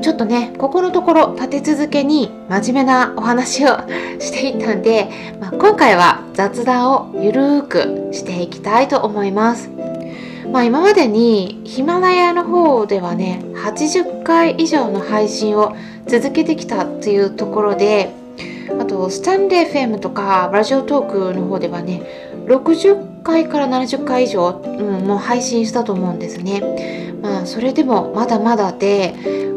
ちょっとねここのところ立て続けに真面目なお話をしていったんで、まあ、今回は雑談をゆるーくしていきたいと思います。まあ、今までにヒマラヤの方ではね80回以上の配信を続けてきたっていうところであとスタンデー FM とかラジオトークの方ではね60回から70回以上、うん、もう配信したと思うんですね。まあそれでもまだまだで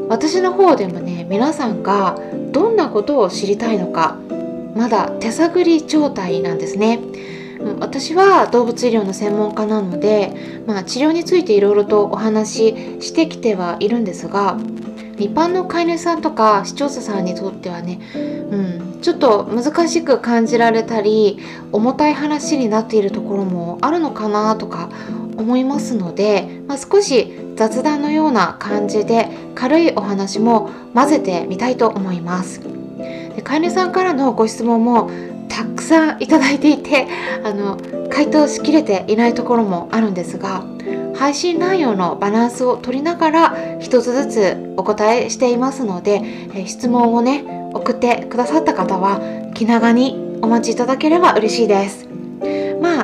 私の方でもね皆さんがどんなことを知りたいのかまだ手探り状態なんですね。私は動物医療の専門家なので、まあ、治療についていろいろとお話ししてきてはいるんですが一般の飼い主さんとか視聴者さんにとってはね、うん、ちょっと難しく感じられたり重たい話になっているところもあるのかなとか思いますので、まあ、少し雑談のような感じで軽いお話も混ぜてみたいと思います。で飼い主さんからのご質問もたくさんいただいていて あの回答しきれていないところもあるんですが配信内容のバランスを取りながら一つずつお答えしていますので、え質問をね送ってくださった方は気長にお待ちいただければ嬉しいです。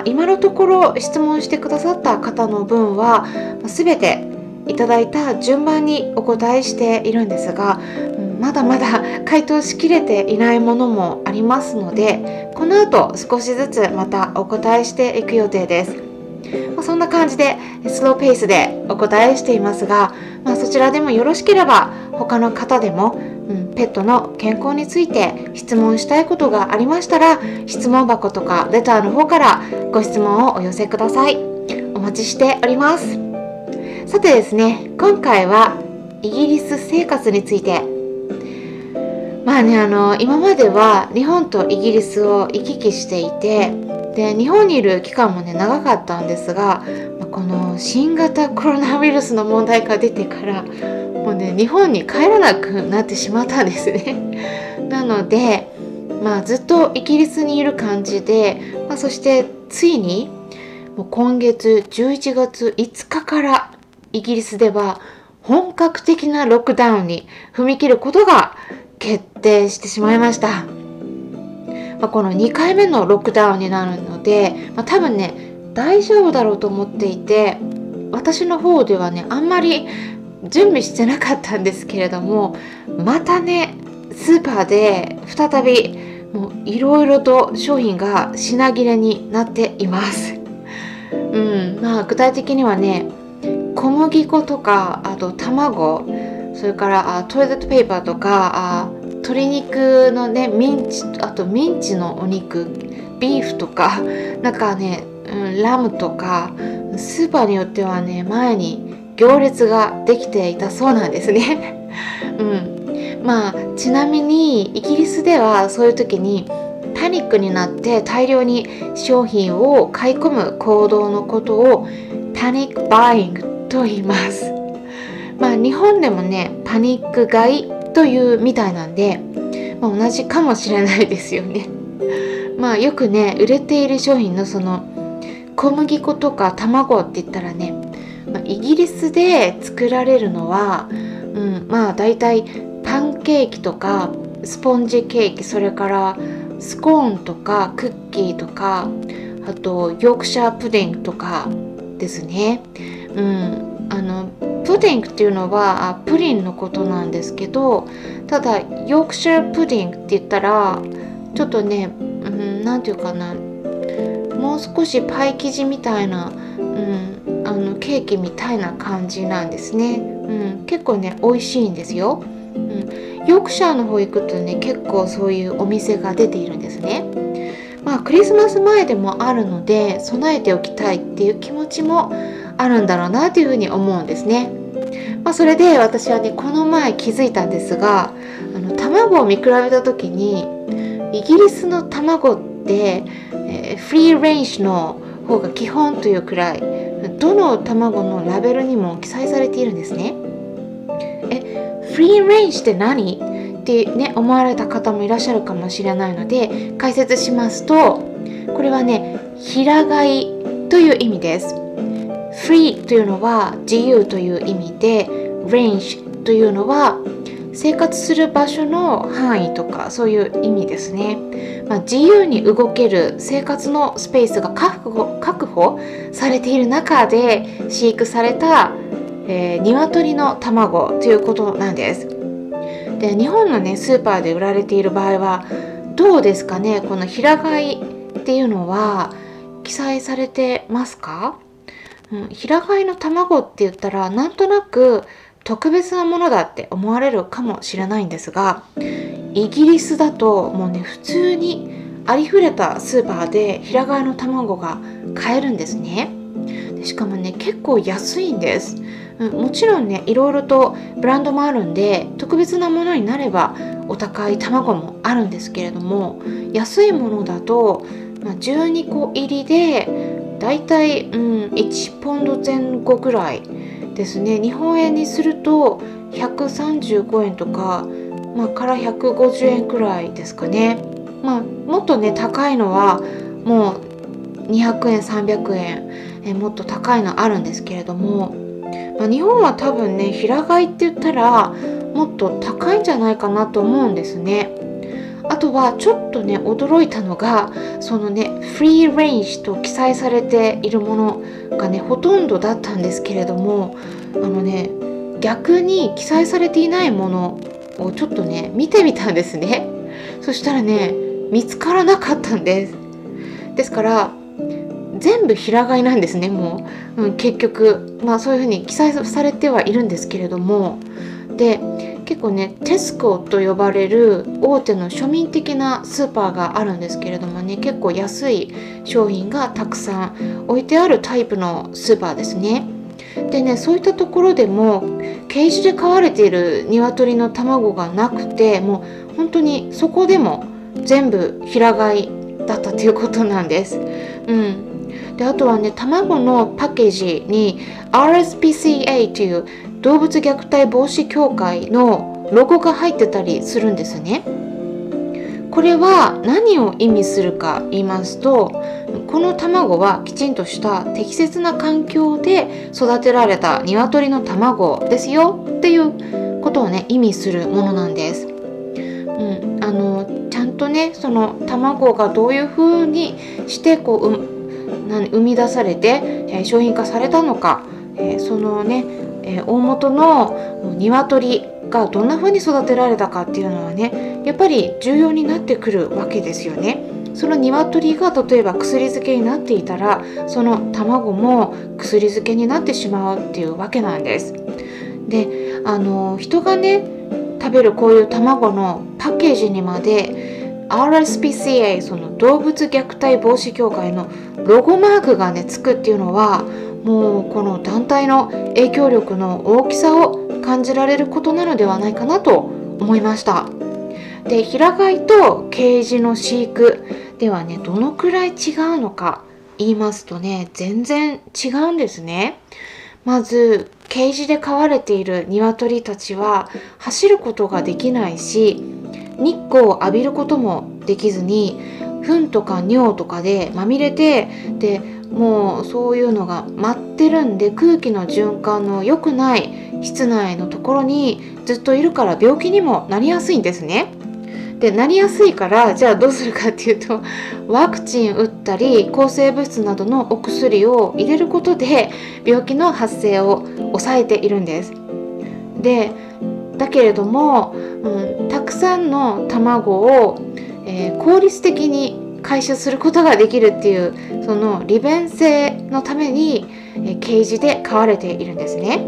今のところ質問してくださった方の分は全ていただいた順番にお答えしているんですがまだまだ回答しきれていないものもありますのでこの後少しずつまたお答えしていく予定です、ま、そんな感じでスローペースでお答えしていますが、まあ、そちらでもよろしければ他の方でも、うん、ペットの健康について質問したいことがありましたら質問箱とかレターの方からご質問をお寄せください。お待ちしております。さてですね今回はイギリス生活について。まあねあの今までは日本とイギリスを行き来していてで日本にいる期間もね長かったんですがこの新型コロナウイルスの問題が出てからもうね日本に帰らなくなってしまったんですね。なのでまあずっとイギリスにいる感じで、まあ、そしてついにもう今月11月5日からイギリスでは本格的なロックダウンに踏み切ることが決定してしまいました。まあ、この2回目のロックダウンになるので、まあ、多分ね大丈夫だろうと思っていて私の方ではねあんまり準備してなかったんですけれどもまたねスーパーで再びもういろいろと商品が品切れになっています。うんまあ具体的にはね小麦粉とかあと卵それからあトイレットペーパーとかあ鶏肉のねミンチあとミンチのお肉ビーフとかなんかね、うん、ラムとかスーパーによってはね前に行列ができていたそうなんですね。うん、まあちなみにイギリスではそういう時にパニックになって大量に商品を買い込む行動のことをパニックバイングと言います。まあ日本でもねパニック買いというみたいなんで、まあ、同じかもしれないですよね。まあよくね売れている商品のその小麦粉とか卵って言ったらね、まあ、イギリスで作られるのは、うん、まあ大体パンケーキとかスポンジケーキそれからスコーンとかクッキーとかあとヨークシャープディングとかですね。うん、あのプディングっていうのはプリンのことなんですけどただヨークシャープディングって言ったらちょっとね何、うん、て言うかなもう少しパイ生地みたいな、うん、あのケーキみたいな感じなんですね、うん、結構ね美味しいんですよ、うん、ヨークシャーの方行くとね結構そういうお店が出ているんですね。まあクリスマス前でもあるので備えておきたいっていう気持ちもあるんだろうなというふうに思うんですね。まあ、それで私はねこの前気づいたんですがあの卵を見比べた時にイギリスの卵って、えー、フリーレンジの方が基本というくらいどの卵のラベルにも記載されているんですね。えフリーレンジって何？ってね思われた方もいらっしゃるかもしれないので解説しますとこれはね平飼いという意味です。フリーというのは自由という意味でレンジというのは生活する場所の範囲とかそういう意味ですね、まあ、自由に動ける生活のスペースが確保確保されている中で飼育された、えー、鶏の卵ということなんです。で日本のねスーパーで売られている場合はどうですかね？この平飼いっていうのは記載されてますか、うん、平飼いの卵って言ったらなんとなく特別なものだって思われるかもしれないんですがイギリスだともうね普通にありふれたスーパーで平飼いの卵が買えるんですね。しかもね結構安いんです、うん、もちろんねいろいろとブランドもあるんで特別なものになればお高い卵もあるんですけれども安いものだと、まあ、12個入りでだいたい、うん、1ポンド前後ぐらいですね日本円にすると135円とか、まあ、から150円くらいですかね、まあ、もっとね高いのはもう200円300円えもっと高いのあるんですけれども、まあ、日本は多分ね平飼いって言ったらもっと高いんじゃないかなと思うんですね。あとはちょっとね驚いたのがそのねフリーレンジと記載されているものがねほとんどだったんですけれどもあのね逆に記載されていないものをちょっとね見てみたんですね。そしたらね見つからなかったんです。ですから全部平飼いなんですねもう、うん、結局まあそういうふうに記載されてはいるんですけれども。で結構ねテスコと呼ばれる大手の庶民的なスーパーがあるんですけれどもね結構安い商品がたくさん置いてあるタイプのスーパーですね。でねそういったところでもケージで飼われている鶏の卵がなくてもう本当にそこでも全部平飼いだったということなんです。うん、であとはね卵のパッケージに RSPCA という動物虐待防止協会のロゴが入ってたりするんですね。これは何を意味するか言いますとこの卵はきちんとした適切な環境で育てられた鶏の卵ですよっていうことをね意味するものなんです。うん、あのちゃんとねその卵がどういうふうにしてこう、う生み出されて、えー、商品化されたのか、えー、そのねえー、大元の鶏がどんな風に育てられたかっていうのはねやっぱり重要になってくるわけですよね。その鶏が例えば薬漬けになっていたらその卵も薬漬けになってしまうっていうわけなんです。であの人がね食べるこういう卵のパッケージにまで RSPCA その動物虐待防止協会のロゴマークがねつくっていうのはもうこの団体の影響力の大きさを感じられることなのではないかなと思いました。で平飼いとケージの飼育ではねどのくらい違うのか言いますとね全然違うんですね。まずケージで飼われている鶏たちは走ることができないし日光を浴びることもできずに糞とか尿とかでまみれてでもうそういうのが舞ってるんで空気の循環の良くない室内のところにずっといるから病気にもなりやすいんですね。でなりやすいからじゃあどうするかっていうとワクチン打ったり抗生物質などのお薬を入れることで病気の発生を抑えているんです。でだけれども、うん、たくさんの卵を、えー、効率的に回収することができるっていうその利便性のためにえケージで飼われているんですね。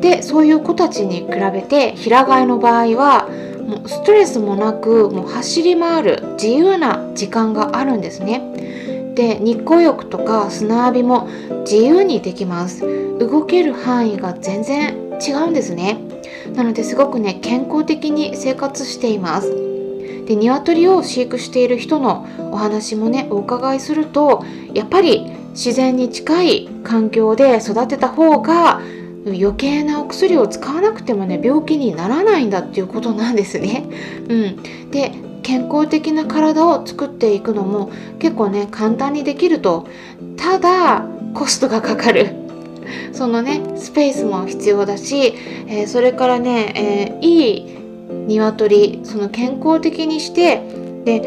でそういう子たちに比べて平飼いの場合はもうストレスもなくもう走り回る自由な時間があるんですね。で日光浴とか砂浴びも自由にできます。動ける範囲が全然違うんですね。なのですごくね健康的に生活しています。で鶏を飼育している人のお話もねお伺いするとやっぱり自然に近い環境で育てた方が余計なお薬を使わなくてもね病気にならないんだっていうことなんですね。うん、で健康的な体を作っていくのも結構ね簡単にできるとただコストがかかるそのねスペースも必要だし、えー、それからね、えー、いい鶏その健康的にしてで、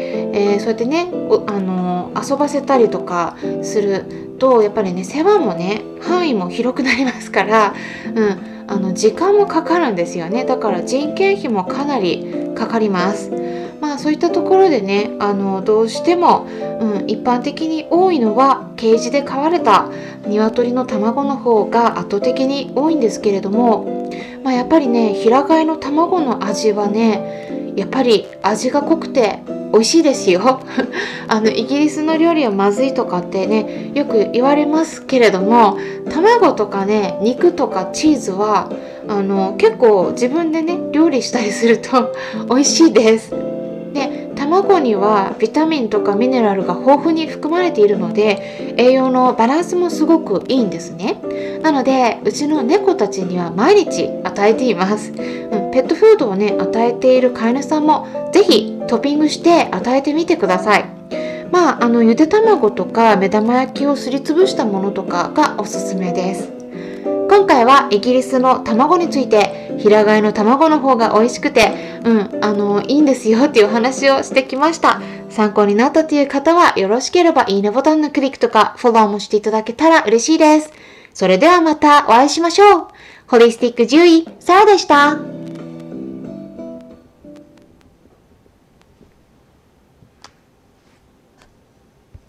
えー、そうやってねあの遊ばせたりとかするとやっぱりね世話もね範囲も広くなりますから、うん、あの時間もかかるんですよねだから人件費もかなりかかります。まあそういったところでねあのどうしても、うん、一般的に多いのはケージで飼われた鶏の卵の方が圧倒的に多いんですけれども、まあ、やっぱりね平飼いの卵の味はねやっぱり味が濃くて美味しいですよ あのイギリスの料理はまずいとかってねよく言われますけれども卵とかね肉とかチーズはあの結構自分でね料理したりすると美味しいです。卵にはビタミンとかミネラルが豊富に含まれているので栄養のバランスもすごくいいんですね。なのでうちの猫たちには毎日与えています、うん、ペットフードをね与えている飼い主さんも是非トッピングして与えてみてください。まああのゆで卵とか目玉焼きをすりつぶしたものとかがおすすめです。今回はイギリスの卵について平飼いの卵の方が美味しくてうんあのいいんですよっていうお話をしてきました。参考になったという方はよろしければいいねボタンのクリックとかフォローもしていただけたら嬉しいです。それではまたお会いしましょう。ホリスティック獣医サラでした。